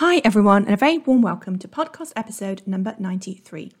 Hi, everyone, and a very warm welcome to podcast episode number 93.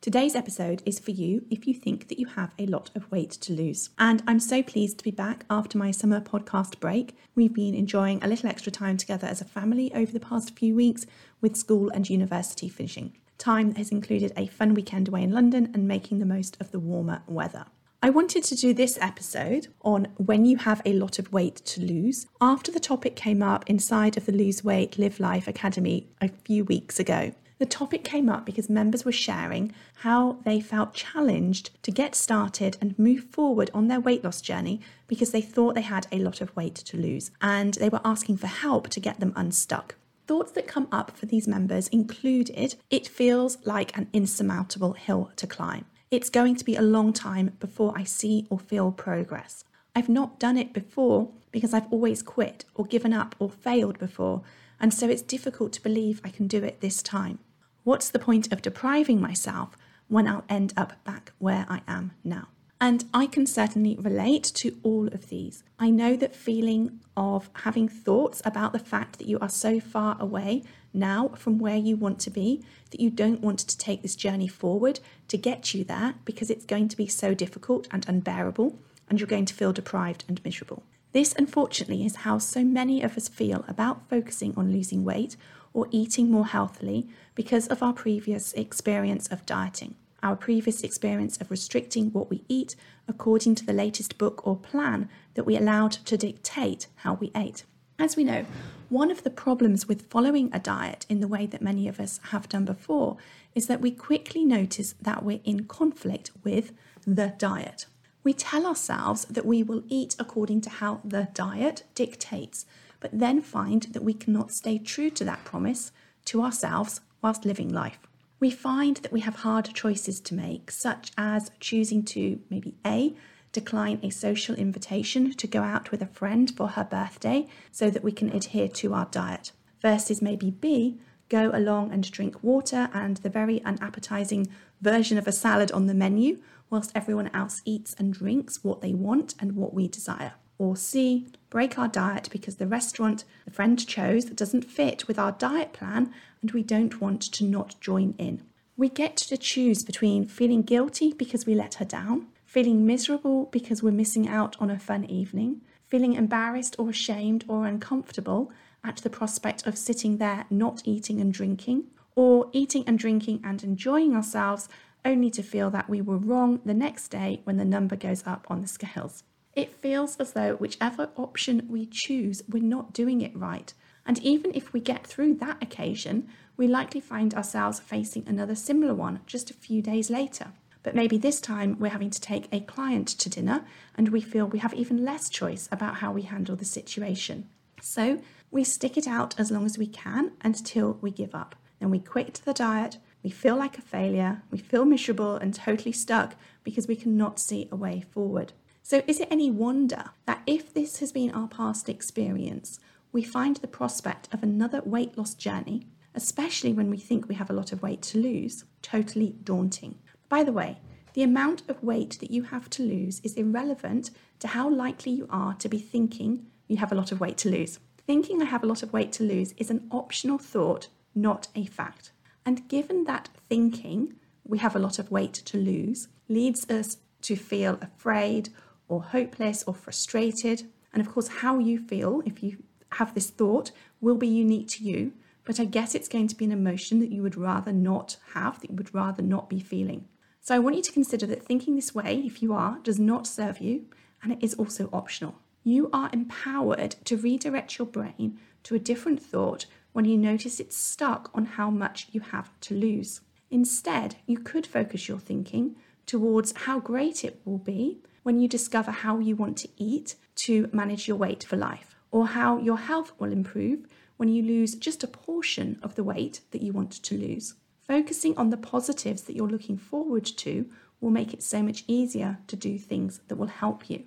Today's episode is for you if you think that you have a lot of weight to lose. And I'm so pleased to be back after my summer podcast break. We've been enjoying a little extra time together as a family over the past few weeks with school and university finishing. Time has included a fun weekend away in London and making the most of the warmer weather. I wanted to do this episode on when you have a lot of weight to lose after the topic came up inside of the Lose Weight Live Life Academy a few weeks ago. The topic came up because members were sharing how they felt challenged to get started and move forward on their weight loss journey because they thought they had a lot of weight to lose and they were asking for help to get them unstuck. Thoughts that come up for these members included it feels like an insurmountable hill to climb. It's going to be a long time before I see or feel progress. I've not done it before because I've always quit or given up or failed before, and so it's difficult to believe I can do it this time. What's the point of depriving myself when I'll end up back where I am now? And I can certainly relate to all of these. I know that feeling of having thoughts about the fact that you are so far away now from where you want to be that you don't want to take this journey forward to get you there because it's going to be so difficult and unbearable and you're going to feel deprived and miserable. This, unfortunately, is how so many of us feel about focusing on losing weight or eating more healthily because of our previous experience of dieting, our previous experience of restricting what we eat according to the latest book or plan that we allowed to dictate how we ate. As we know, one of the problems with following a diet in the way that many of us have done before is that we quickly notice that we're in conflict with the diet. We tell ourselves that we will eat according to how the diet dictates, but then find that we cannot stay true to that promise to ourselves whilst living life. We find that we have hard choices to make, such as choosing to maybe A, decline a social invitation to go out with a friend for her birthday so that we can adhere to our diet, versus maybe B, go along and drink water and the very unappetizing version of a salad on the menu, whilst everyone else eats and drinks what they want and what we desire. Or C, break our diet because the restaurant the friend chose doesn't fit with our diet plan and we don't want to not join in. We get to choose between feeling guilty because we let her down feeling miserable because we're missing out on a fun evening, feeling embarrassed or ashamed or uncomfortable at the prospect of sitting there not eating and drinking, or eating and drinking and enjoying ourselves only to feel that we were wrong the next day when the number goes up on the scales. It feels as though whichever option we choose, we're not doing it right. And even if we get through that occasion, we likely find ourselves facing another similar one just a few days later. But maybe this time we're having to take a client to dinner and we feel we have even less choice about how we handle the situation. So we stick it out as long as we can until we give up. Then we quit the diet, we feel like a failure, we feel miserable and totally stuck because we cannot see a way forward. So, is it any wonder that if this has been our past experience, we find the prospect of another weight loss journey, especially when we think we have a lot of weight to lose, totally daunting? By the way, the amount of weight that you have to lose is irrelevant to how likely you are to be thinking you have a lot of weight to lose. Thinking I have a lot of weight to lose is an optional thought, not a fact. And given that thinking we have a lot of weight to lose leads us to feel afraid or hopeless or frustrated, and of course, how you feel if you have this thought will be unique to you, but I guess it's going to be an emotion that you would rather not have, that you would rather not be feeling. So I want you to consider that thinking this way, if you are, does not serve you and it is also optional. You are empowered to redirect your brain to a different thought when you notice it's stuck on how much you have to lose. Instead, you could focus your thinking towards how great it will be when you discover how you want to eat to manage your weight for life, or how your health will improve when you lose just a portion of the weight that you want to lose. Focusing on the positives that you're looking forward to will make it so much easier to do things that will help you.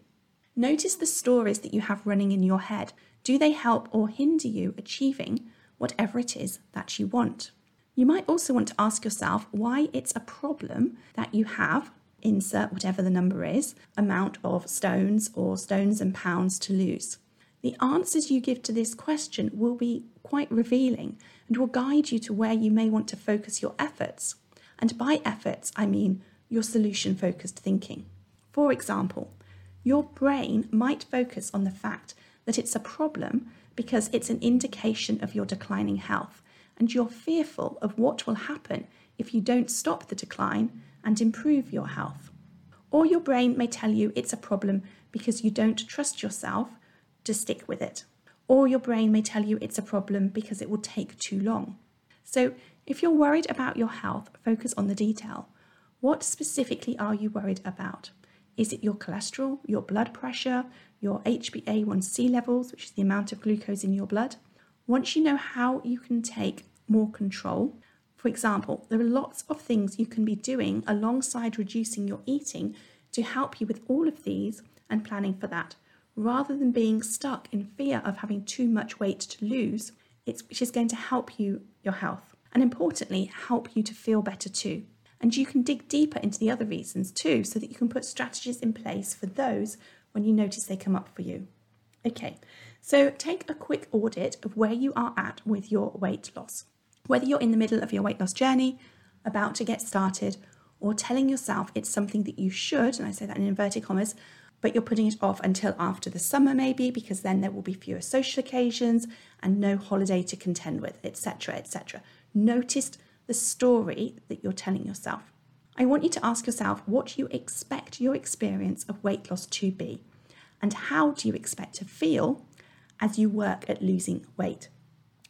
Notice the stories that you have running in your head. Do they help or hinder you achieving whatever it is that you want? You might also want to ask yourself why it's a problem that you have, insert whatever the number is, amount of stones or stones and pounds to lose. The answers you give to this question will be quite revealing and will guide you to where you may want to focus your efforts. And by efforts, I mean your solution focused thinking. For example, your brain might focus on the fact that it's a problem because it's an indication of your declining health, and you're fearful of what will happen if you don't stop the decline and improve your health. Or your brain may tell you it's a problem because you don't trust yourself to stick with it. Or your brain may tell you it's a problem because it will take too long. So, if you're worried about your health, focus on the detail. What specifically are you worried about? Is it your cholesterol, your blood pressure, your HbA1c levels, which is the amount of glucose in your blood? Once you know how you can take more control, for example, there are lots of things you can be doing alongside reducing your eating to help you with all of these and planning for that, rather than being stuck in fear of having too much weight to lose, which is going to help you, your health, and importantly, help you to feel better too. And you can dig deeper into the other reasons too, so that you can put strategies in place for those when you notice they come up for you. Okay, so take a quick audit of where you are at with your weight loss. Whether you're in the middle of your weight loss journey, about to get started, or telling yourself it's something that you should, and I say that in inverted commas, but you're putting it off until after the summer, maybe, because then there will be fewer social occasions and no holiday to contend with, etc. etc. Notice the story that you're telling yourself. I want you to ask yourself what you expect your experience of weight loss to be, and how do you expect to feel as you work at losing weight.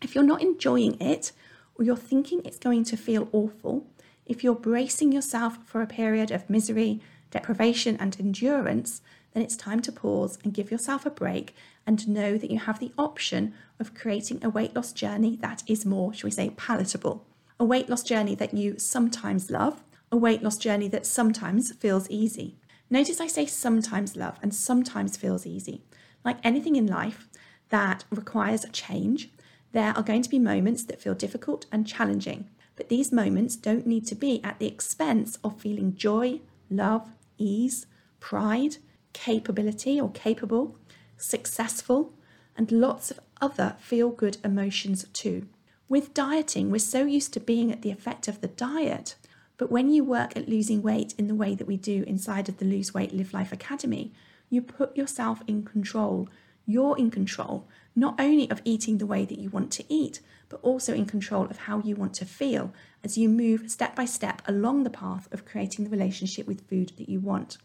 If you're not enjoying it, or you're thinking it's going to feel awful, if you're bracing yourself for a period of misery, deprivation, and endurance, then it's time to pause and give yourself a break and know that you have the option of creating a weight loss journey that is more, shall we say, palatable a weight loss journey that you sometimes love, a weight loss journey that sometimes feels easy. Notice I say sometimes love and sometimes feels easy. Like anything in life that requires a change, there are going to be moments that feel difficult and challenging, but these moments don't need to be at the expense of feeling joy, love, ease, pride, capability or capable, successful, and lots of other feel good emotions too. With dieting, we're so used to being at the effect of the diet. But when you work at losing weight in the way that we do inside of the Lose Weight Live Life Academy, you put yourself in control. You're in control, not only of eating the way that you want to eat, but also in control of how you want to feel as you move step by step along the path of creating the relationship with food that you want.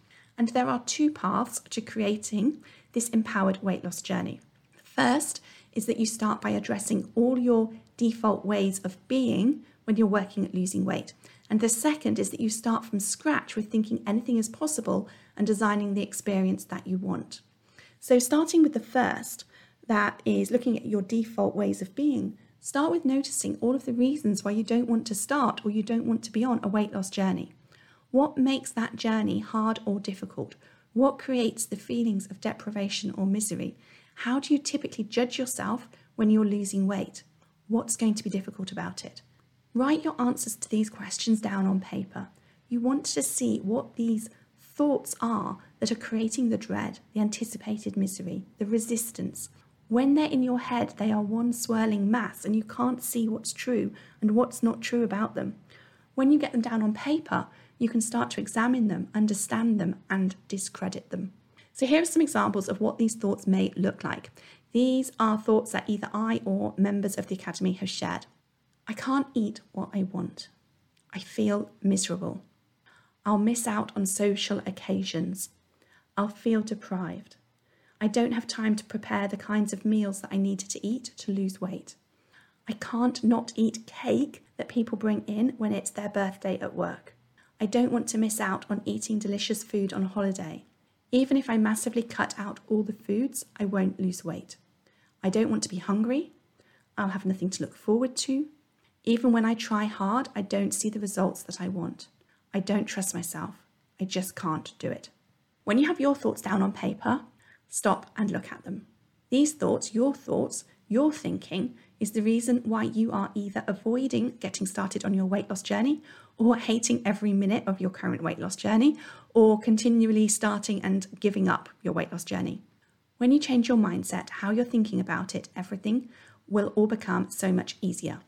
And there are two paths to creating this empowered weight loss journey. First is that you start by addressing all your default ways of being when you're working at losing weight. And the second is that you start from scratch with thinking anything is possible and designing the experience that you want. So, starting with the first, that is looking at your default ways of being, start with noticing all of the reasons why you don't want to start or you don't want to be on a weight loss journey. What makes that journey hard or difficult? What creates the feelings of deprivation or misery? How do you typically judge yourself when you're losing weight? What's going to be difficult about it? Write your answers to these questions down on paper. You want to see what these thoughts are that are creating the dread, the anticipated misery, the resistance. When they're in your head, they are one swirling mass and you can't see what's true and what's not true about them. When you get them down on paper, you can start to examine them, understand them, and discredit them. So, here are some examples of what these thoughts may look like. These are thoughts that either I or members of the Academy have shared. I can't eat what I want. I feel miserable. I'll miss out on social occasions. I'll feel deprived. I don't have time to prepare the kinds of meals that I need to eat to lose weight. I can't not eat cake that people bring in when it's their birthday at work. I don't want to miss out on eating delicious food on holiday. Even if I massively cut out all the foods, I won't lose weight. I don't want to be hungry. I'll have nothing to look forward to. Even when I try hard, I don't see the results that I want. I don't trust myself. I just can't do it. When you have your thoughts down on paper, stop and look at them. These thoughts, your thoughts, your thinking, is the reason why you are either avoiding getting started on your weight loss journey or hating every minute of your current weight loss journey or continually starting and giving up your weight loss journey. When you change your mindset, how you're thinking about it, everything will all become so much easier.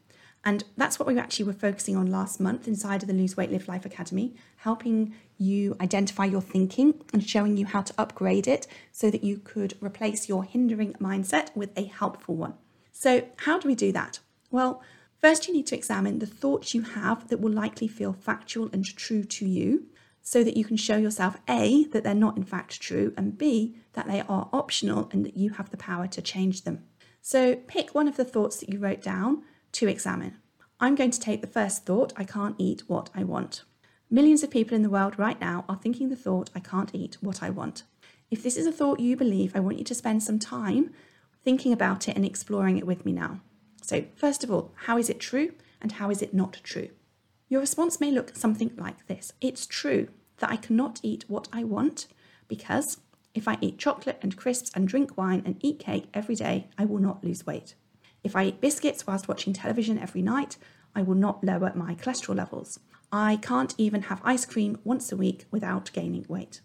And that's what we actually were focusing on last month inside of the Lose Weight Live Life Academy, helping you identify your thinking and showing you how to upgrade it so that you could replace your hindering mindset with a helpful one. So, how do we do that? Well, first you need to examine the thoughts you have that will likely feel factual and true to you so that you can show yourself A, that they're not in fact true, and B, that they are optional and that you have the power to change them. So, pick one of the thoughts that you wrote down to examine. I'm going to take the first thought I can't eat what I want. Millions of people in the world right now are thinking the thought I can't eat what I want. If this is a thought you believe, I want you to spend some time thinking about it and exploring it with me now. So, first of all, how is it true and how is it not true? Your response may look something like this It's true that I cannot eat what I want because if I eat chocolate and crisps and drink wine and eat cake every day, I will not lose weight. If I eat biscuits whilst watching television every night, I will not lower my cholesterol levels. I can't even have ice cream once a week without gaining weight.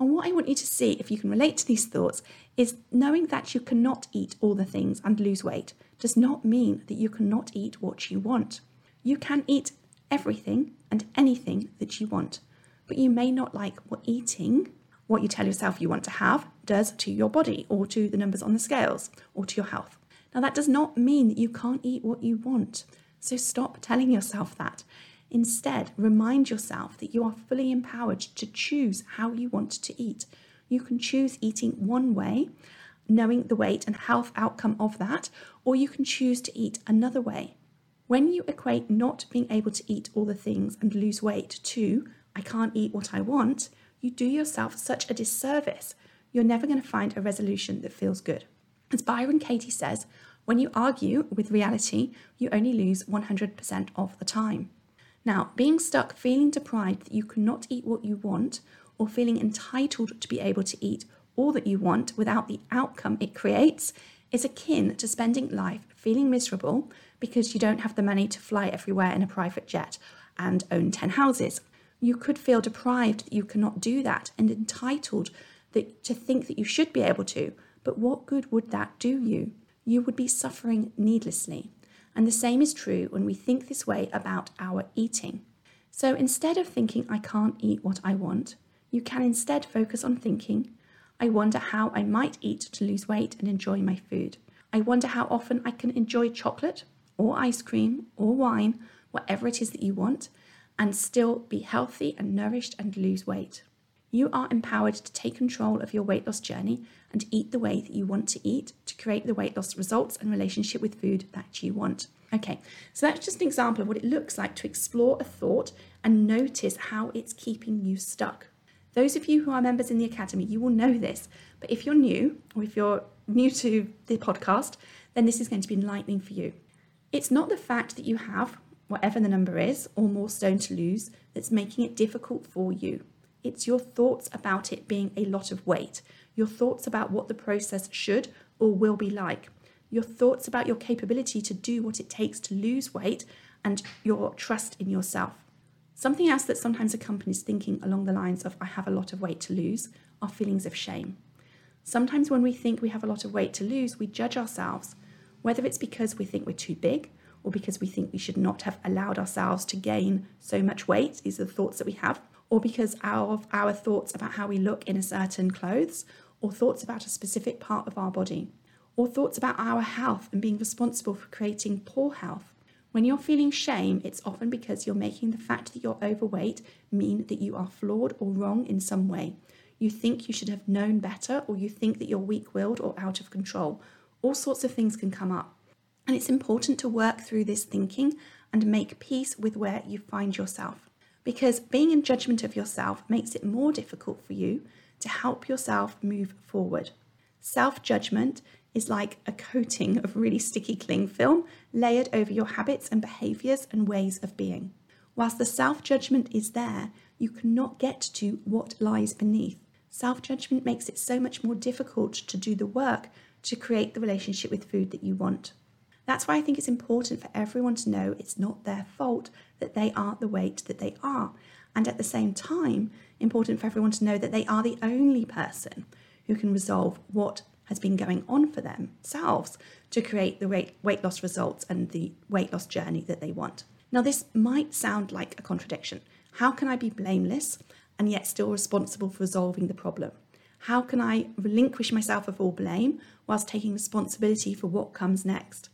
And what I want you to see, if you can relate to these thoughts, is knowing that you cannot eat all the things and lose weight does not mean that you cannot eat what you want. You can eat everything and anything that you want, but you may not like what eating, what you tell yourself you want to have, does to your body or to the numbers on the scales or to your health. Now, that does not mean that you can't eat what you want. So stop telling yourself that. Instead, remind yourself that you are fully empowered to choose how you want to eat. You can choose eating one way, knowing the weight and health outcome of that, or you can choose to eat another way. When you equate not being able to eat all the things and lose weight to, I can't eat what I want, you do yourself such a disservice. You're never going to find a resolution that feels good. As Byron Katie says, when you argue with reality, you only lose 100% of the time. Now, being stuck feeling deprived that you cannot eat what you want, or feeling entitled to be able to eat all that you want without the outcome it creates, is akin to spending life feeling miserable because you don't have the money to fly everywhere in a private jet and own 10 houses. You could feel deprived that you cannot do that and entitled that, to think that you should be able to, but what good would that do you? You would be suffering needlessly. And the same is true when we think this way about our eating. So instead of thinking, I can't eat what I want, you can instead focus on thinking, I wonder how I might eat to lose weight and enjoy my food. I wonder how often I can enjoy chocolate or ice cream or wine, whatever it is that you want, and still be healthy and nourished and lose weight. You are empowered to take control of your weight loss journey and eat the way that you want to eat to create the weight loss results and relationship with food that you want. Okay, so that's just an example of what it looks like to explore a thought and notice how it's keeping you stuck. Those of you who are members in the Academy, you will know this, but if you're new or if you're new to the podcast, then this is going to be enlightening for you. It's not the fact that you have, whatever the number is, or more stone to lose that's making it difficult for you. It's your thoughts about it being a lot of weight, your thoughts about what the process should or will be like, your thoughts about your capability to do what it takes to lose weight, and your trust in yourself. Something else that sometimes accompanies thinking along the lines of, I have a lot of weight to lose, are feelings of shame. Sometimes when we think we have a lot of weight to lose, we judge ourselves, whether it's because we think we're too big or because we think we should not have allowed ourselves to gain so much weight. These are the thoughts that we have, or because of our thoughts about how we look in a certain clothes, or thoughts about a specific part of our body, or thoughts about our health and being responsible for creating poor health. When you're feeling shame, it's often because you're making the fact that you're overweight mean that you are flawed or wrong in some way. You think you should have known better, or you think that you're weak willed or out of control. All sorts of things can come up. And it's important to work through this thinking and make peace with where you find yourself. Because being in judgment of yourself makes it more difficult for you to help yourself move forward. Self judgment is like a coating of really sticky cling film layered over your habits and behaviors and ways of being. Whilst the self judgment is there, you cannot get to what lies beneath. Self judgment makes it so much more difficult to do the work to create the relationship with food that you want. That's why I think it's important for everyone to know it's not their fault that they aren't the weight that they are. And at the same time, important for everyone to know that they are the only person who can resolve what has been going on for themselves to create the weight, loss results and the weight loss journey that they want. Now, this might sound like a contradiction. How can I be blameless and yet still responsible for resolving the problem? How can I relinquish myself of all blame whilst taking responsibility for what comes next?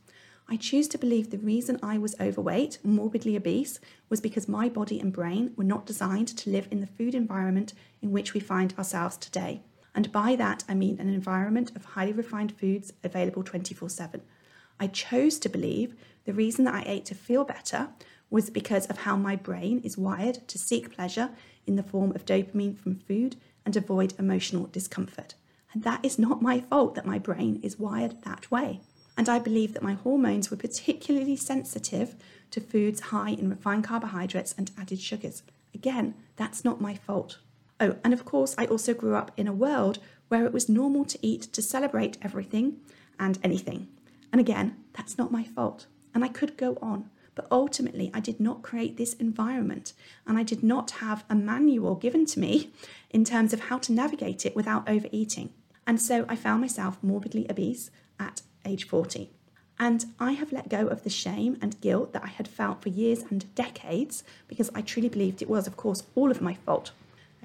I choose to believe the reason I was overweight, morbidly obese, was because my body and brain were not designed to live in the food environment in which we find ourselves today. And by that, I mean an environment of highly refined foods available 24 7. I chose to believe the reason that I ate to feel better was because of how my brain is wired to seek pleasure in the form of dopamine from food and avoid emotional discomfort. And that is not my fault that my brain is wired that way and I believe that my hormones were particularly sensitive to foods high in refined carbohydrates and added sugars. Again, that's not my fault. Oh, and of course, I also grew up in a world where it was normal to eat to celebrate everything and anything. And again, that's not my fault. And I could go on. But ultimately, I did not create this environment and I did not have a manual given to me in terms of how to navigate it without overeating. And so I found myself morbidly obese at age 40. And I have let go of the shame and guilt that I had felt for years and decades because I truly believed it was, of course, all of my fault.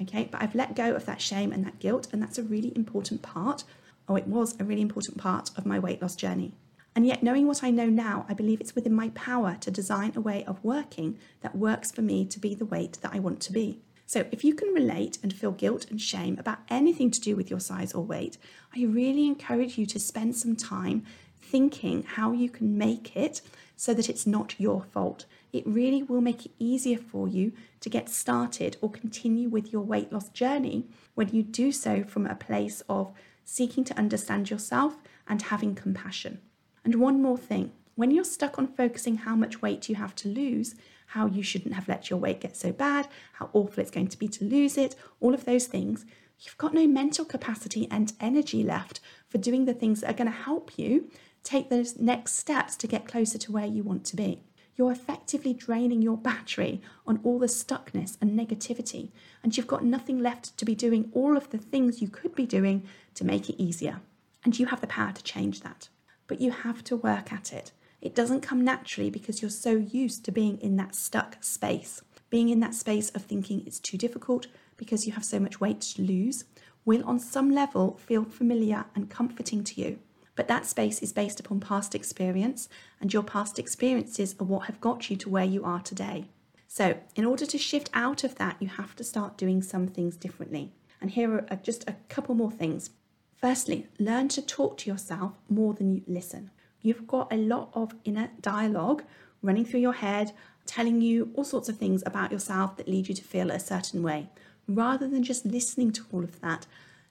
Okay, but I've let go of that shame and that guilt, and that's a really important part, Oh, it was a really important part of my weight loss journey. And yet, knowing what I know now, I believe it's within my power to design a way of working that works for me to be the weight that I want to be. So, if you can relate and feel guilt and shame about anything to do with your size or weight, I really encourage you to spend some time thinking how you can make it so that it's not your fault. It really will make it easier for you to get started or continue with your weight loss journey when you do so from a place of seeking to understand yourself and having compassion. And one more thing when you're stuck on focusing how much weight you have to lose, how you shouldn't have let your weight get so bad, how awful it's going to be to lose it, all of those things, you've got no mental capacity and energy left for doing the things that are going to help you take those next steps to get closer to where you want to be. You're effectively draining your battery on all the stuckness and negativity, and you've got nothing left to be doing all of the things you could be doing to make it easier. And you have the power to change that. But you have to work at it. It doesn't come naturally because you're so used to being in that stuck space. Being in that space of thinking it's too difficult because you have so much weight to lose will, on some level, feel familiar and comforting to you. But that space is based upon past experience, and your past experiences are what have got you to where you are today. So, in order to shift out of that, you have to start doing some things differently. And here are just a couple more things. Firstly, learn to talk to yourself more than you listen you've got a lot of inner dialogue running through your head, telling you all sorts of things about yourself that lead you to feel a certain way. Rather than just listening to all of that,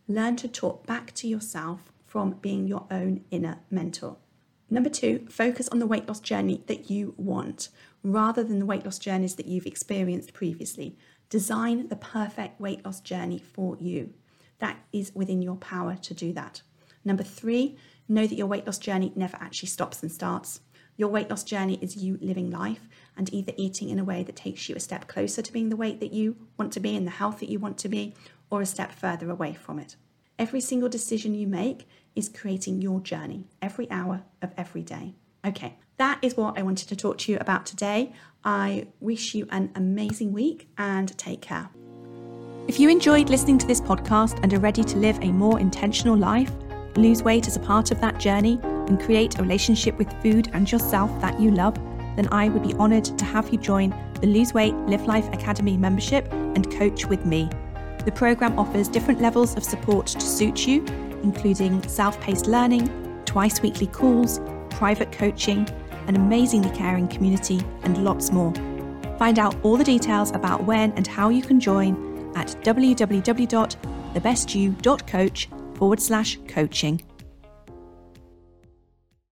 learn to talk back to yourself from being your own inner mentor. Number two, focus on the weight loss journey that you want rather than the weight loss journeys that you've experienced previously. Design the perfect weight loss journey for you. That is within your power to do that. Number three, know that your weight loss journey never actually stops and starts. Your weight loss journey is you living life and either eating in a way that takes you a step closer to being the weight that you want to be and the health that you want to be, or a step further away from it. Every single decision you make is creating your journey every hour of every day. Okay, that is what I wanted to talk to you about today. I wish you an amazing week and take care. If you enjoyed listening to this podcast and are ready to live a more intentional life, lose weight as a part of that journey, and create a relationship with food and yourself that you love, then I would be honoured to have you join the Lose Weight Live Life Academy membership and coach with me. The programme offers different levels of support to suit you, including self paced learning, twice weekly calls, private coaching, an amazingly caring community, and lots more. Find out all the details about when and how you can join at www thebestyou.coach forward slash coaching.